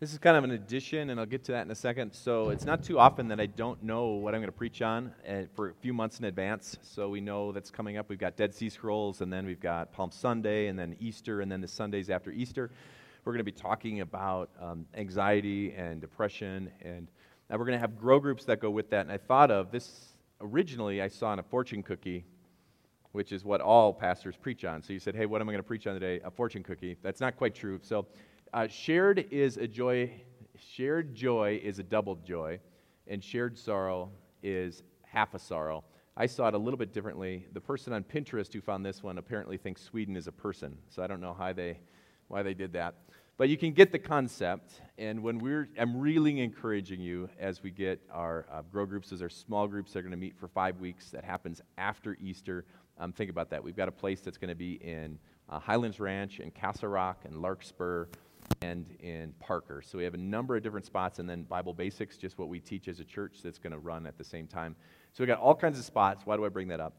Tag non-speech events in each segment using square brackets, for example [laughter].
This is kind of an addition, and I'll get to that in a second. So it's not too often that I don't know what I'm going to preach on uh, for a few months in advance. So we know that's coming up. We've got Dead Sea Scrolls, and then we've got Palm Sunday, and then Easter, and then the Sundays after Easter. We're going to be talking about um, anxiety and depression, and now we're going to have grow groups that go with that. And I thought of this originally, I saw in a fortune cookie, which is what all pastors preach on. So you said, hey, what am I going to preach on today? A fortune cookie. That's not quite true. So uh, shared is a joy, shared joy is a double joy, and shared sorrow is half a sorrow. I saw it a little bit differently. The person on Pinterest who found this one apparently thinks Sweden is a person, so I don't know how they, why they did that. But you can get the concept, and when we're, I'm really encouraging you as we get our uh, grow groups, as our small groups that are going to meet for five weeks. That happens after Easter. Um, think about that. We've got a place that's going to be in uh, Highlands Ranch and Castle Rock and Larkspur and in Parker. So we have a number of different spots, and then Bible Basics, just what we teach as a church that's going to run at the same time. So we've got all kinds of spots. Why do I bring that up?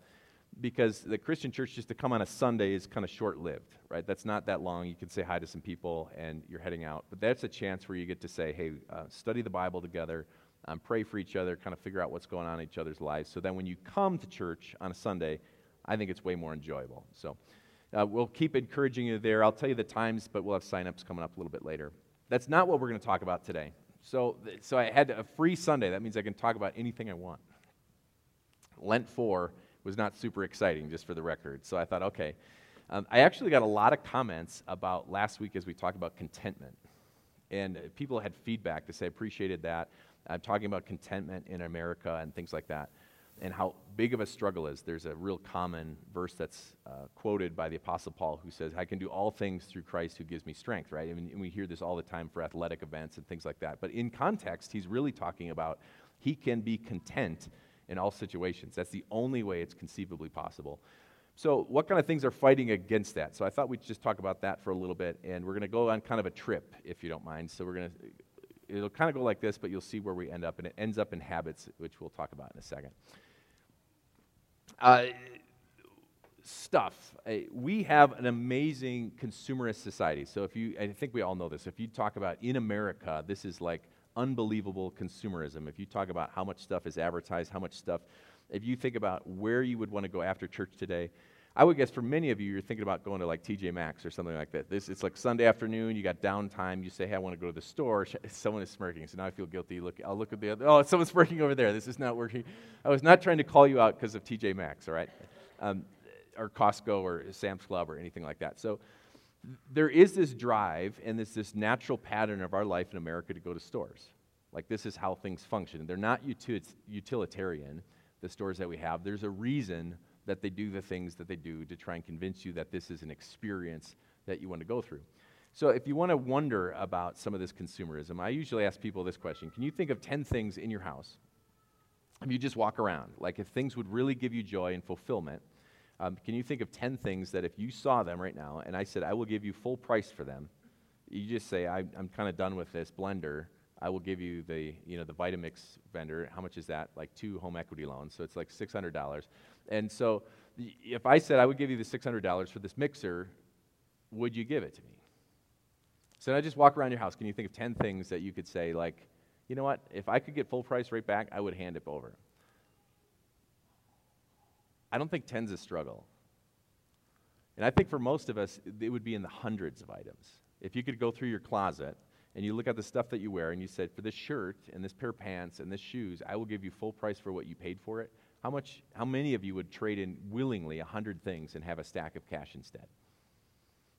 Because the Christian church just to come on a Sunday is kind of short lived, right? That's not that long. You can say hi to some people and you're heading out. But that's a chance where you get to say, hey, uh, study the Bible together, um, pray for each other, kind of figure out what's going on in each other's lives. So then when you come to church on a Sunday, I think it's way more enjoyable. So uh, we'll keep encouraging you there. I'll tell you the times, but we'll have signups coming up a little bit later. That's not what we're going to talk about today. So, so I had a free Sunday. That means I can talk about anything I want. Lent 4 was not super exciting, just for the record. So I thought, okay. Um, I actually got a lot of comments about last week as we talked about contentment. And people had feedback to say, appreciated that. I'm talking about contentment in America and things like that and how big of a struggle is. There's a real common verse that's uh, quoted by the Apostle Paul who says, I can do all things through Christ who gives me strength, right? I mean, and we hear this all the time for athletic events and things like that. But in context, he's really talking about he can be content in all situations. That's the only way it's conceivably possible. So, what kind of things are fighting against that? So, I thought we'd just talk about that for a little bit, and we're going to go on kind of a trip, if you don't mind. So, we're going to, it'll kind of go like this, but you'll see where we end up, and it ends up in habits, which we'll talk about in a second. Uh, stuff. Uh, we have an amazing consumerist society. So if you, I think we all know this. If you talk about in America, this is like unbelievable consumerism. If you talk about how much stuff is advertised, how much stuff, if you think about where you would want to go after church today, I would guess for many of you, you're thinking about going to like TJ Maxx or something like that. This it's like Sunday afternoon. You got downtime. You say, "Hey, I want to go to the store." Someone is smirking, so now I feel guilty. Look, I'll look at the other. Oh, someone's [laughs] smirking over there. This is not working. I was not trying to call you out because of TJ Maxx, all right, um, or Costco or Sam's Club or anything like that. So there is this drive and this this natural pattern of our life in America to go to stores. Like this is how things function. They're not utilitarian. The stores that we have. There's a reason that they do the things that they do to try and convince you that this is an experience that you want to go through. So, if you want to wonder about some of this consumerism, I usually ask people this question Can you think of 10 things in your house? If you just walk around, like if things would really give you joy and fulfillment, um, can you think of 10 things that if you saw them right now and I said, I will give you full price for them, you just say, I, am kind of done with this blender. I will give you the, you know, the Vitamix vendor. How much is that? Like two home equity loans. So it's like $600. And so if I said I would give you the $600 for this mixer, would you give it to me? So now just walk around your house. Can you think of 10 things that you could say, like, you know what? If I could get full price right back, I would hand it over. I don't think 10's a struggle. And I think for most of us, it would be in the hundreds of items. If you could go through your closet and you look at the stuff that you wear and you said, for this shirt and this pair of pants and this shoes, I will give you full price for what you paid for it, how, much, how many of you would trade in willingly 100 things and have a stack of cash instead?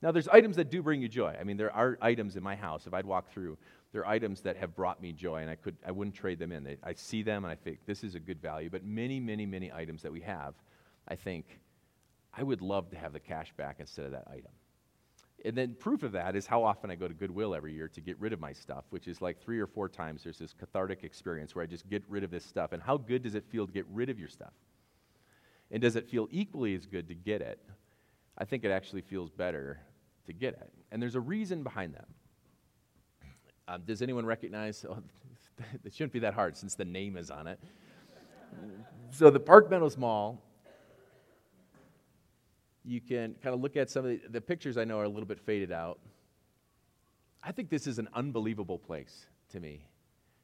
Now, there's items that do bring you joy. I mean, there are items in my house, if I'd walk through, there are items that have brought me joy, and I, could, I wouldn't trade them in. They, I see them, and I think this is a good value. But many, many, many items that we have, I think, I would love to have the cash back instead of that item. And then proof of that is how often I go to Goodwill every year to get rid of my stuff, which is like three or four times there's this cathartic experience where I just get rid of this stuff. And how good does it feel to get rid of your stuff? And does it feel equally as good to get it? I think it actually feels better to get it. And there's a reason behind that. Um, does anyone recognize? Oh, [laughs] it shouldn't be that hard since the name is on it. so the Park Meadows Mall you can kind of look at some of the, the pictures I know are a little bit faded out. I think this is an unbelievable place to me.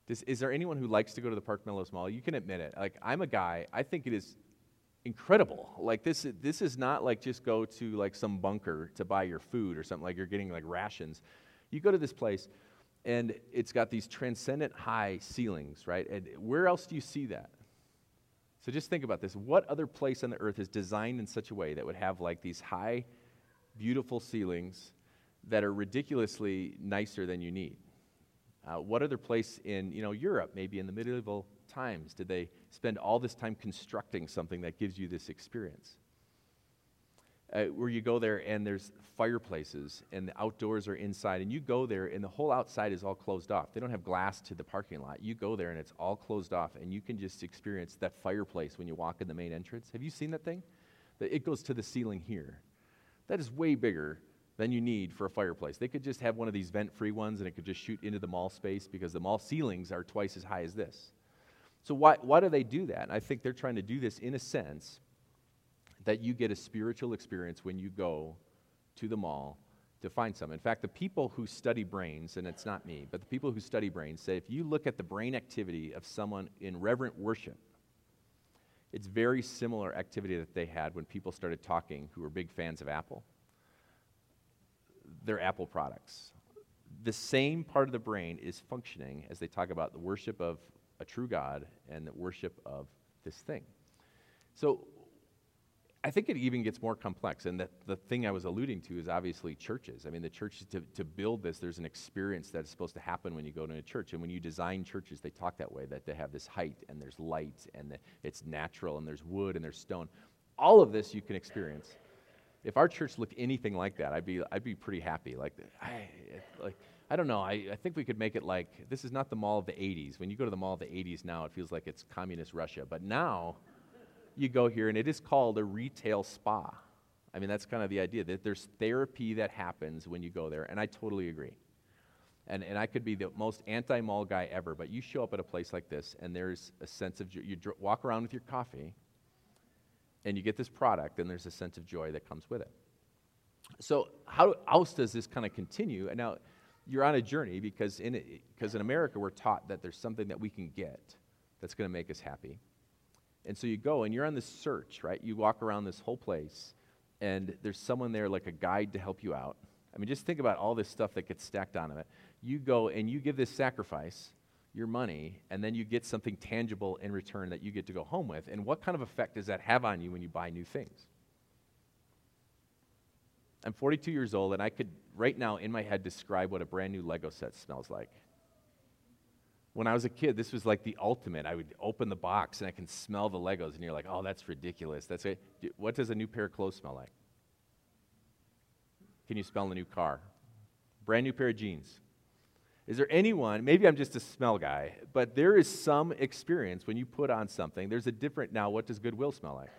Is there anyone who likes to go to the Park Meadows Mall? You can admit it. Like, I'm a guy, I think it is incredible. Like, this, this is not like just go to like some bunker to buy your food or something like you're getting like rations. You go to this place, and it's got these transcendent high ceilings, right? And where else do you see that? So just think about this. What other place on the earth is designed in such a way that would have like these high, beautiful ceilings that are ridiculously nicer than you need? Uh, what other place in you know Europe, maybe in the medieval times, did they spend all this time constructing something that gives you this experience? Uh, where you go there and there's fireplaces and the outdoors are inside, and you go there and the whole outside is all closed off. They don't have glass to the parking lot. You go there and it's all closed off, and you can just experience that fireplace when you walk in the main entrance. Have you seen that thing? It goes to the ceiling here. That is way bigger than you need for a fireplace. They could just have one of these vent free ones and it could just shoot into the mall space because the mall ceilings are twice as high as this. So, why, why do they do that? And I think they're trying to do this in a sense that you get a spiritual experience when you go to the mall to find some. In fact, the people who study brains, and it's not me, but the people who study brains say if you look at the brain activity of someone in reverent worship, it's very similar activity that they had when people started talking who were big fans of Apple their Apple products. The same part of the brain is functioning as they talk about the worship of a true God and the worship of this thing. So I think it even gets more complex. And the, the thing I was alluding to is obviously churches. I mean, the churches, to, to build this, there's an experience that is supposed to happen when you go to a church. And when you design churches, they talk that way that they have this height and there's light and it's natural and there's wood and there's stone. All of this you can experience if our church looked anything like that, I'd be, I'd be pretty happy. Like, I, like, I don't know. I, I think we could make it like this is not the mall of the 80s. When you go to the mall of the 80s now, it feels like it's communist Russia. But now, you go here and it is called a retail spa. I mean, that's kind of the idea that there's therapy that happens when you go there, and I totally agree. And, and I could be the most anti mall guy ever, but you show up at a place like this, and there's a sense of, you dr- walk around with your coffee, and you get this product, and there's a sense of joy that comes with it. So, how else does this kind of continue? And now, you're on a journey because in, because in America, we're taught that there's something that we can get that's going to make us happy. And so you go and you're on this search, right? You walk around this whole place, and there's someone there, like a guide to help you out. I mean, just think about all this stuff that gets stacked onto it. You go and you give this sacrifice, your money and then you get something tangible in return that you get to go home with. And what kind of effect does that have on you when you buy new things? I'm 42 years old and I could right now in my head describe what a brand new Lego set smells like. When I was a kid, this was like the ultimate. I would open the box and I can smell the Legos, and you're like, oh, that's ridiculous. That's it. What does a new pair of clothes smell like? Can you smell a new car? Brand new pair of jeans. Is there anyone, maybe I'm just a smell guy, but there is some experience when you put on something. There's a different, now, what does Goodwill smell like?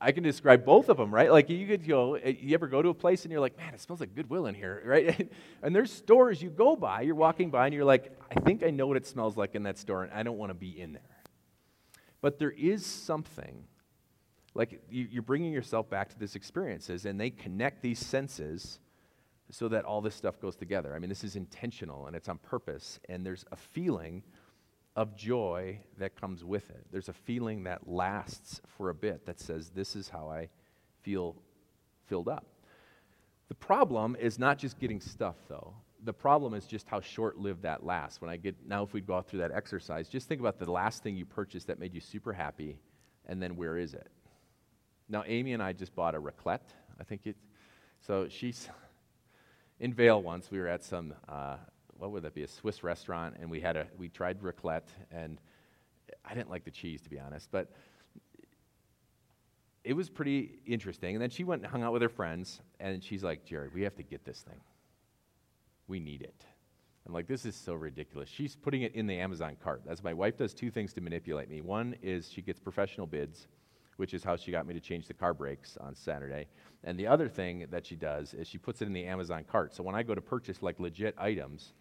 I can describe both of them, right? Like you could go, eh, you ever go to a place and you're like, man, it smells like Goodwill in here, [laughs] right? [laughs] and there's stores you go by, you're walking by and you're like, I think I know what it smells like in that store and I don't want to be in there. But there is something, like you're bringing yourself back to these experiences and they connect these senses so that all this stuff goes together. I mean, this is intentional and it's on purpose, and there's a feeling of joy that comes with it. There's a feeling that lasts for a bit that says, This is how I feel filled up. The problem is not just getting stuff, though. The problem is just how short lived that lasts. When I get, now if we go through that exercise, just think about the last thing you purchased that made you super happy, and then where is it? Now, Amy and I just bought a raclette, I think it, so she's, [laughs] in Vail once, we were at some, uh, what would that be, a Swiss restaurant, and we had a, we tried raclette, and I didn't like the cheese, to be honest, but it was pretty interesting. And then she went and hung out with her friends, and she's like, Jared, we have to get this thing. We need it. I'm like, this is so ridiculous. She's putting it in the Amazon cart. That's my wife does two things to manipulate me. One is she gets professional bids, which is how she got me to change the car brakes on Saturday. And the other thing that she does is she puts it in the Amazon cart. So when I go to purchase like legit items,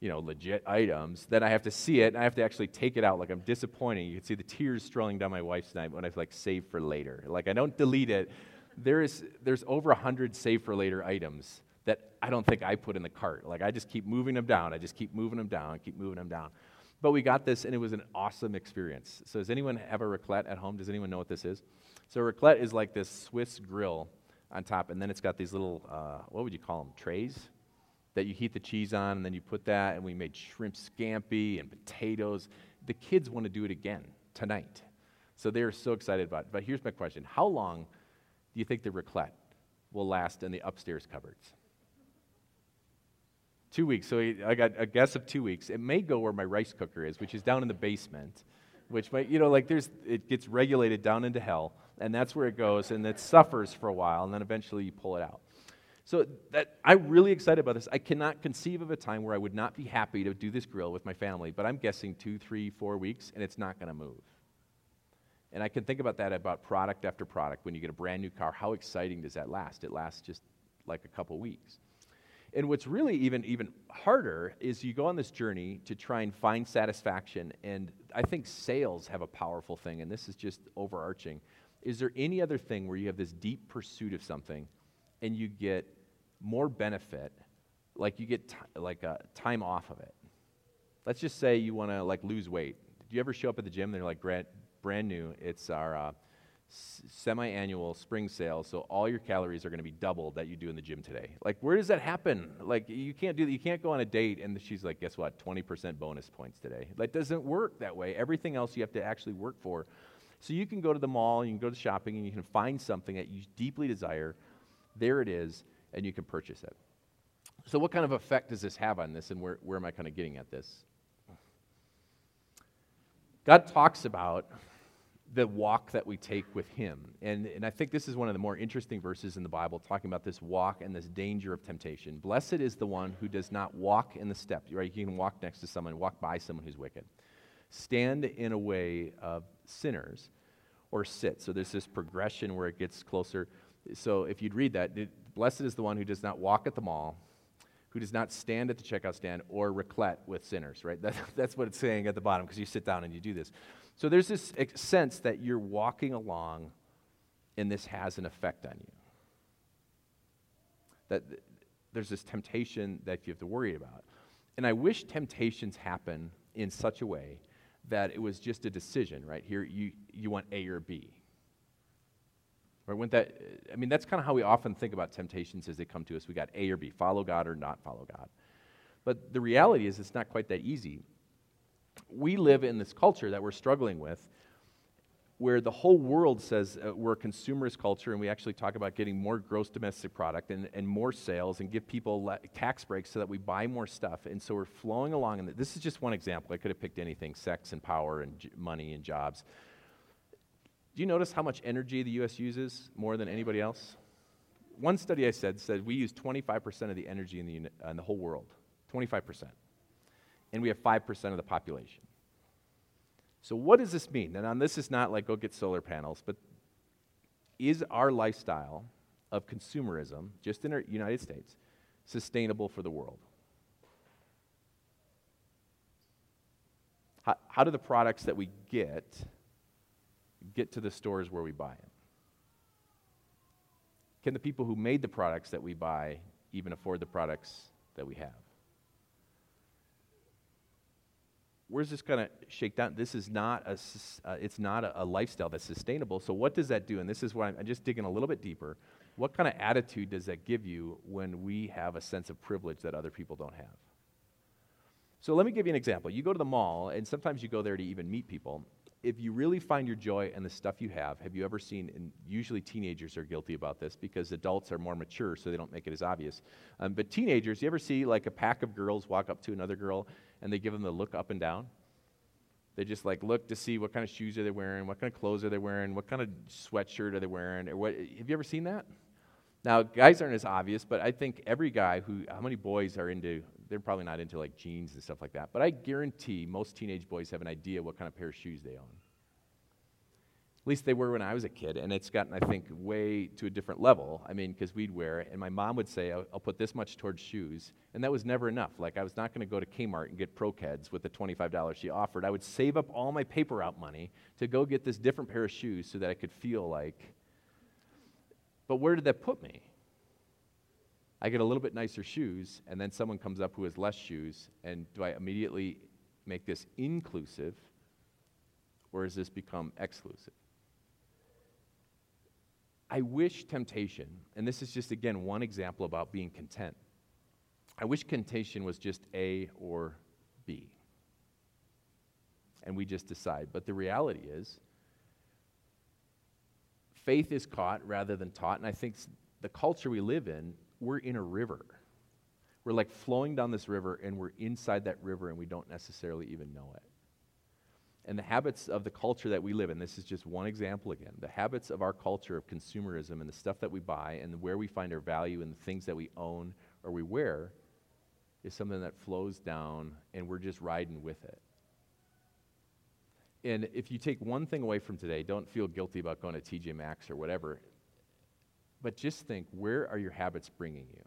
you know, legit items, then I have to see it and I have to actually take it out. Like I'm disappointing. You can see the tears strolling down my wife's night when I've like saved for later. Like I don't delete it. There is there's over hundred save for later items that I don't think I put in the cart. Like, I just keep moving them down. I just keep moving them down, keep moving them down. But we got this, and it was an awesome experience. So, does anyone have a raclette at home? Does anyone know what this is? So, raclette is like this Swiss grill on top, and then it's got these little, uh, what would you call them, trays? That you heat the cheese on, and then you put that, and we made shrimp scampi and potatoes. The kids want to do it again tonight. So they're so excited about it. But here's my question How long do you think the raclette will last in the upstairs cupboards? Two weeks. So I got a guess of two weeks. It may go where my rice cooker is, which is down in the basement, which might, you know, like there's, it gets regulated down into hell, and that's where it goes, and it suffers for a while, and then eventually you pull it out. So that I'm really excited about this. I cannot conceive of a time where I would not be happy to do this grill with my family, but I'm guessing two, three, four weeks, and it's not going to move. And I can think about that about product after product. When you get a brand new car, how exciting does that last? It lasts just like a couple weeks. And what's really even, even harder is you go on this journey to try and find satisfaction. And I think sales have a powerful thing, and this is just overarching. Is there any other thing where you have this deep pursuit of something and you get more benefit, like you get t- like a time off of it? Let's just say you want to like lose weight. Do you ever show up at the gym and they're like, Grant, brand new. It's our uh, semi-annual spring sale, so all your calories are going to be doubled that you do in the gym today. Like, where does that happen? Like, you can't do that. You can't go on a date and she's like, guess what? 20% bonus points today. That doesn't work that way. Everything else you have to actually work for. So you can go to the mall, you can go to shopping, and you can find something that you deeply desire. There it is, and you can purchase it. So, what kind of effect does this have on this, and where, where am I kind of getting at this? God talks about the walk that we take with Him. And, and I think this is one of the more interesting verses in the Bible, talking about this walk and this danger of temptation. Blessed is the one who does not walk in the steps, right? You can walk next to someone, walk by someone who's wicked, stand in a way of sinners, or sit. So there's this progression where it gets closer. So if you'd read that, blessed is the one who does not walk at the mall, who does not stand at the checkout stand or raclette with sinners, right? [laughs] That, that's what it's saying at the bottom because you sit down and you do this. So there's this sense that you're walking along and this has an effect on you. That there's this temptation that you have to worry about. And I wish temptations happen in such a way that it was just a decision, right? Here, you, you want A or B. Right? That, I mean, that's kind of how we often think about temptations as they come to us. We got A or B, follow God or not follow God. But the reality is, it's not quite that easy we live in this culture that we're struggling with where the whole world says uh, we're a consumerist culture and we actually talk about getting more gross domestic product and, and more sales and give people le- tax breaks so that we buy more stuff. And so we're flowing along. And this is just one example. I could have picked anything sex and power and j- money and jobs. Do you notice how much energy the U.S. uses more than anybody else? One study I said said we use 25% of the energy in the, uh, in the whole world. 25% and we have 5% of the population. So, what does this mean? And this is not like go get solar panels, but is our lifestyle of consumerism, just in the United States, sustainable for the world? How, how do the products that we get get to the stores where we buy them? Can the people who made the products that we buy even afford the products that we have? where's this going to shake down? This is not a, uh, it's not a, a, lifestyle that's sustainable. So what does that do? And this is why I'm, I'm just digging a little bit deeper. What kind of attitude does that give you when we have a sense of privilege that other people don't have? So let me give you an example. You go to the mall, and sometimes you go there to even meet people. If you really find your joy in the stuff you have, have you ever seen, and usually teenagers are guilty about this because adults are more mature, so they don't make it as obvious. Um, but teenagers, you ever see like a pack of girls walk up to another girl and they give them the look up and down. They just like look to see what kind of shoes are they wearing, what kind of clothes are they wearing, what kind of sweatshirt are they wearing, or what. Have you ever seen that? Now, guys aren't as obvious, but I think every guy who, how many boys are into, they're probably not into like jeans and stuff like that, but I guarantee most teenage boys have an idea what kind of pair of shoes they own. At least they were when I was a kid, and it's gotten, I think, way to a different level. I mean, because we'd wear it, and my mom would say, I'll, I'll, put this much towards shoes, and that was never enough. Like, I was not going to go to Kmart and get Pro-Keds with the $25 she offered. I would save up all my paper route money to go get this different pair of shoes so that I could feel like. But where did that put me? I get a little bit nicer shoes, and then someone comes up who has less shoes, and do I immediately make this inclusive, or has this become exclusive? I wish temptation, and this is just again one example about being content. I wish temptation was just A or B. And we just decide. But the reality is, faith is caught rather than taught. And I think the culture we live in, we're in a river. We're like flowing down this river, and we're inside that river, and we don't necessarily even know it. And the habits of the culture that we live in, this is just one example again, the habits of our culture of consumerism and the stuff that we buy and where we find our value and the things that we own or we wear is something that flows down and we're just riding with it. And if you take one thing away from today, don't feel guilty about going to TJ Maxx or whatever, but just think where are your habits bringing you?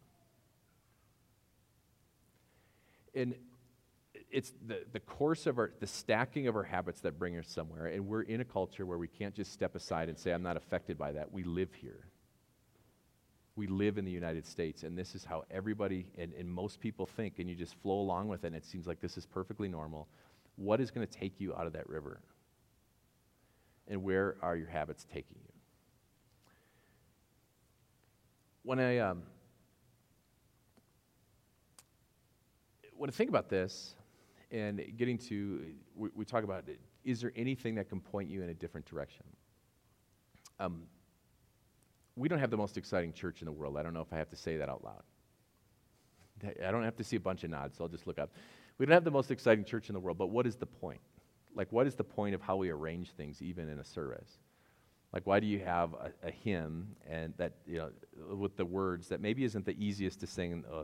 And it's the, the course of our, the stacking of our habits that bring us somewhere. And we're in a culture where we can't just step aside and say, I'm not affected by that. We live here. We live in the United States, and this is how everybody and, and most people think, and you just flow along with it, and it seems like this is perfectly normal. What is going to take you out of that river? And where are your habits taking you? When I, um, when I think about this, and getting to, we, we, talk about is there anything that can point you in a different direction? Um, we don't have the most exciting church in the world. I don't know if I have to say that out loud. I don't have to see a bunch of nods, so I'll just look up. We don't have the most exciting church in the world, but what is the point? Like, what is the point of how we arrange things, even in a service? Like, why do you have a, a hymn and that, you know, with the words that maybe isn't the easiest to sing uh,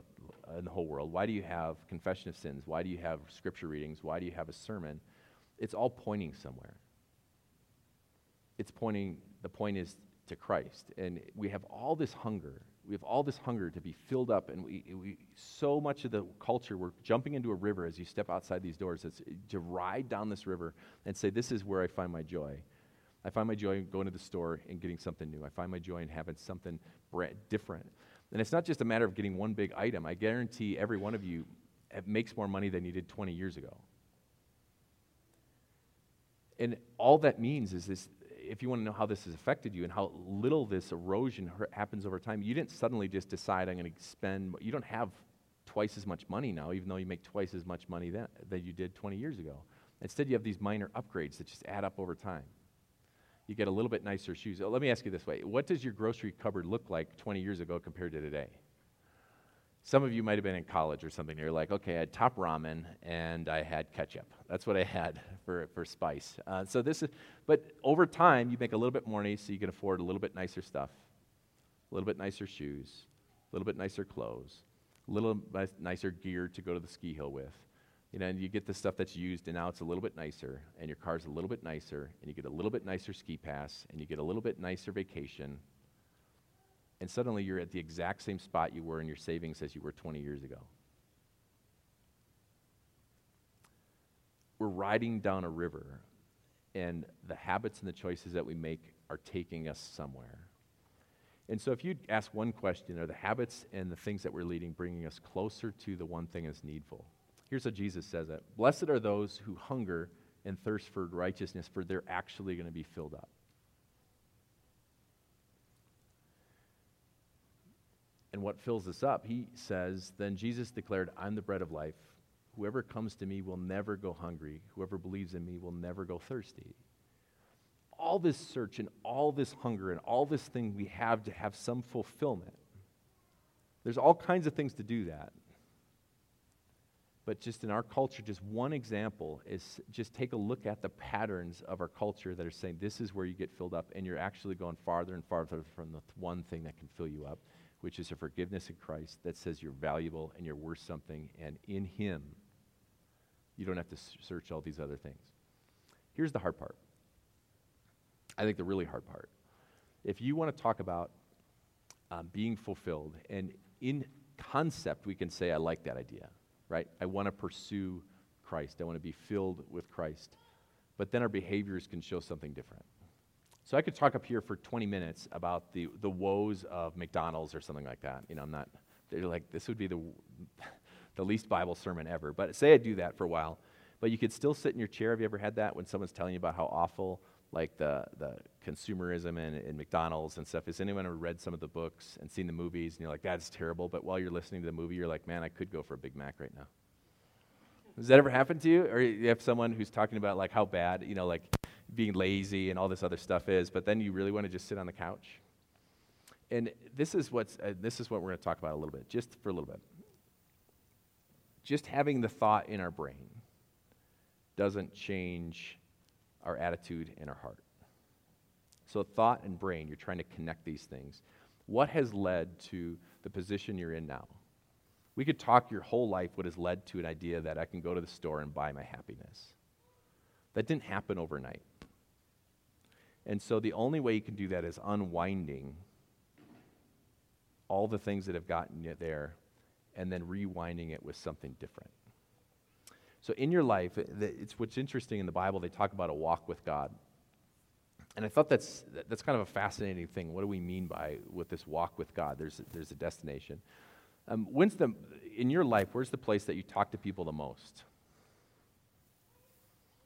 in the whole world? Why do you have confession of sins? Why do you have scripture readings? Why do you have a sermon? It's all pointing somewhere. It's pointing, the point is to Christ. And we have all this hunger. We have all this hunger to be filled up, and we, we so much of the culture, we're jumping into a river as you step outside these doors. It's to ride down this river and say, This is where I find my joy. I find my joy in going to the store and getting something new. I find my joy in having something different. And it's not just a matter of getting one big item. I guarantee every one of you eh, makes more money than you did 20 years ago. And all that means is this if you want to know how this has affected you and how little this erosion happens over time, you didn't suddenly just decide I'm going to spend, you don't have twice as much money now, even though you make twice as much money that, that you did 20 years ago. Instead, you have these minor upgrades that just add up over time. You get a little bit nicer shoes. Oh, let me ask you this way What does your grocery cupboard look like 20 years ago compared to today? Some of you might have been in college or something. You're like, okay, I had top ramen and I had ketchup. That's what I had [laughs] for, for spice. Uh, so this is, but over time, you make a little bit more money so you can afford a little bit nicer stuff, a little bit nicer shoes, a little bit nicer clothes, a little nicer gear to go to the ski hill with. You know, and you get the stuff that's used, and now it's a little bit nicer, and your car's a little bit nicer, and you get a little bit nicer ski pass, and you get a little bit nicer vacation, and suddenly you're at the exact same spot you were in your savings as you were 20 years ago. We're riding down a river, and the habits and the choices that we make are taking us somewhere. And so, if you ask one question, are the habits and the things that we're leading bringing us closer to the one thing that's needful? Here's how Jesus says it Blessed are those who hunger and thirst for righteousness, for they're actually going to be filled up. And what fills us up, he says, Then Jesus declared, I'm the bread of life. Whoever comes to me will never go hungry. Whoever believes in me will never go thirsty. All this search and all this hunger and all this thing we have to have some fulfillment. There's all kinds of things to do that. But just in our culture, just one example is just take a look at the patterns of our culture that are saying this is where you get filled up, and you're actually going farther and farther from the one thing that can fill you up which is a forgiveness in Christ that says you're valuable and you're worth something, and in Him, you don't have to search all these other things. Here's the hard part. I think the really hard part. If you want to talk about um, being fulfilled, and in concept, we can say, I like that idea, right? I want to pursue Christ, I want to be filled with Christ. But then our behaviors can show something different. So I could talk up here for 20 minutes about the, the woes of McDonald's or something like that. You know, I'm not they're like, this would be the, [laughs] the least Bible sermon ever. But say I do that for a while. But you could still sit in your chair. Have you ever had that when someone's telling you about how awful like the, the consumerism in McDonald's and stuff? Has anyone ever read some of the books and seen the movies and you're like, that's terrible? But while you're listening to the movie, you're like, man, I could go for a Big Mac right now. Has that ever happened to you? Or you have someone who's talking about like how bad, you know, like being lazy and all this other stuff is, but then you really want to just sit on the couch? And this is, what's, uh, this is what we're going to talk about a little bit, just for a little bit. Just having the thought in our brain doesn't change our attitude and our heart. So, thought and brain, you're trying to connect these things. What has led to the position you're in now? We could talk your whole life what has led to an idea that I can go to the store and buy my happiness. That didn't happen overnight. And so the only way you can do that is unwinding all the things that have gotten you there and then rewinding it with something different. So in your life, it's what's interesting in the Bible, they talk about a walk with God. And I thought that's, that's kind of a fascinating thing. What do we mean by with this walk with God? There's a, there's a destination. Um, when's the, in your life, where's the place that you talk to people the most?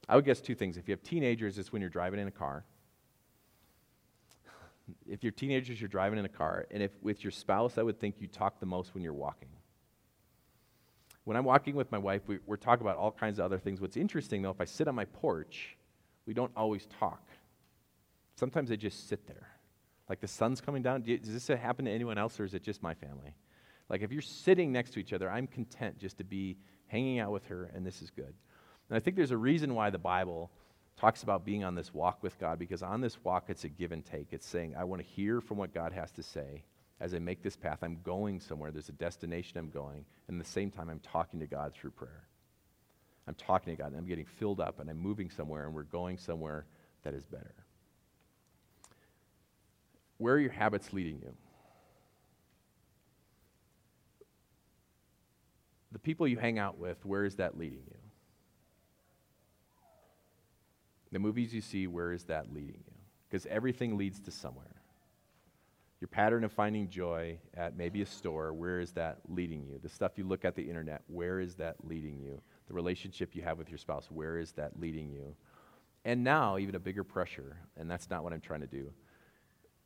I would guess two things. If you have teenagers, it's when you're driving in a car. [laughs] If you're teenagers, you're driving in a car. And if with your spouse, I would think you talk the most when you're walking. When I'm walking with my wife, we, we're talking about all kinds of other things. What's interesting, though, if I sit on my porch, we don't always talk. Sometimes I just sit there. Like the sun's coming down. does this happen to anyone else, or is it just my family? Like if you're sitting next to each other, I'm content just to be hanging out with her, and this is good. And I think there's a reason why the Bible talks about being on this walk with God, because on this walk, it's a give and take. It's saying, I want to hear from what God has to say. As I make this path, I'm going somewhere. There's a destination I'm going. And at the same time, I'm talking to God through prayer. I'm talking to God, and I'm getting filled up, and I'm moving somewhere, and we're going somewhere that is better. Where are your habits leading you? the people you hang out with, where is that leading you? The movies you see, where is that leading you? Because everything leads to somewhere. Your pattern of finding joy at maybe a store, where is that leading you? The stuff you look at the internet, where is that leading you? The relationship you have with your spouse, where is that leading you? And now, even a bigger pressure, and that's not what I'm trying to do.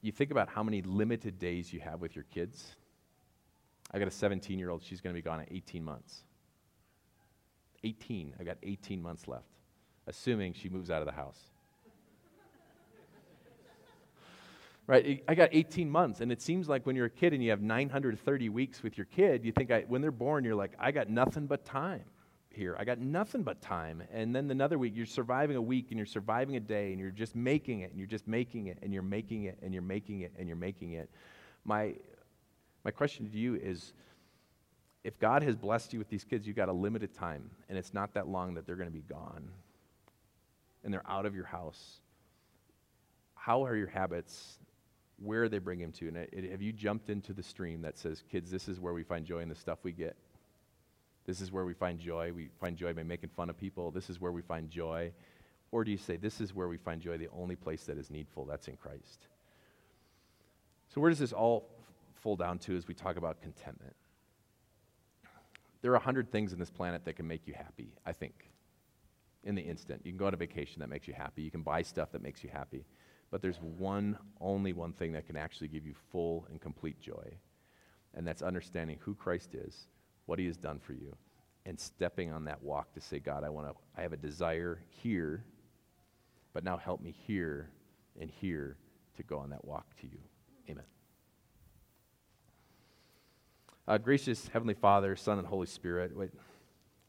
You think about how many limited days you have with your kids I got a 17 year old, she's going to be gone in 18 months. 18. I've got 18 months left, assuming she moves out of the house. Right? I got 18 months, and it seems like when you're a kid and you have 930 weeks with your kid, you think I, when they're born, you're like, I got nothing but time here. I got nothing but time. And then another week, you're surviving a week and you're surviving a day and you're just making it and you're just making it and you're making it and you're making it and you're making it. My, my question to you is if God has blessed you with these kids, you've got a limited time, and it's not that long that they're going to be gone, and they're out of your house. How are your habits? Where they bring them to? And it, it, have you jumped into the stream that says, kids, this is where we find joy in the stuff we get? This is where we find joy. We find joy by making fun of people. This is where we find joy. Or do you say, this is where we find joy, the only place that is needful? That's in Christ. So, where does this all fall down to as we talk about contentment. There are a hundred things in this planet that can make you happy, I think, in the instant. You can go on a vacation that makes you happy. You can buy stuff that makes you happy. But there's one, only one thing that can actually give you full and complete joy. And that's understanding who Christ is, what he has done for you, and stepping on that walk to say, God, I want to, I have a desire here, but now help me here and here to go on that walk to you. Amen. Uh, gracious Heavenly Father, Son, and Holy Spirit,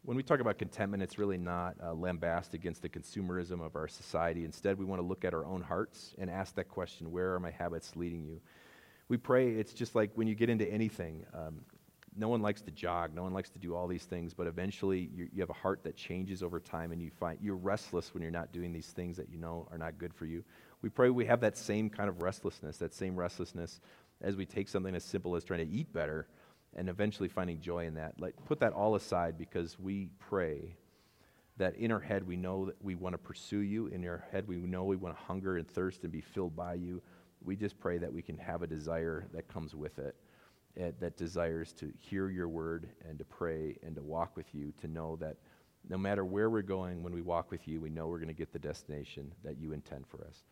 when we talk about contentment, it's really not uh, lambast against the consumerism of our society. Instead, we want to look at our own hearts and ask that question where are my habits leading you? We pray it's just like when you get into anything. Um, no one likes to jog, no one likes to do all these things, but eventually you, you have a heart that changes over time and you find you're restless when you're not doing these things that you know are not good for you. We pray we have that same kind of restlessness, that same restlessness as we take something as simple as trying to eat better and eventually finding joy in that. Like, put that all aside because we pray that in our head we know that we want to pursue you. In our head we know we want to hunger and thirst and be filled by you. We just pray that we can have a desire that comes with it. uh, that desires to hear your word and to pray and to walk with you, to know that no matter where we're going, when we walk with you, we know we're going to get the destination that you intend for us.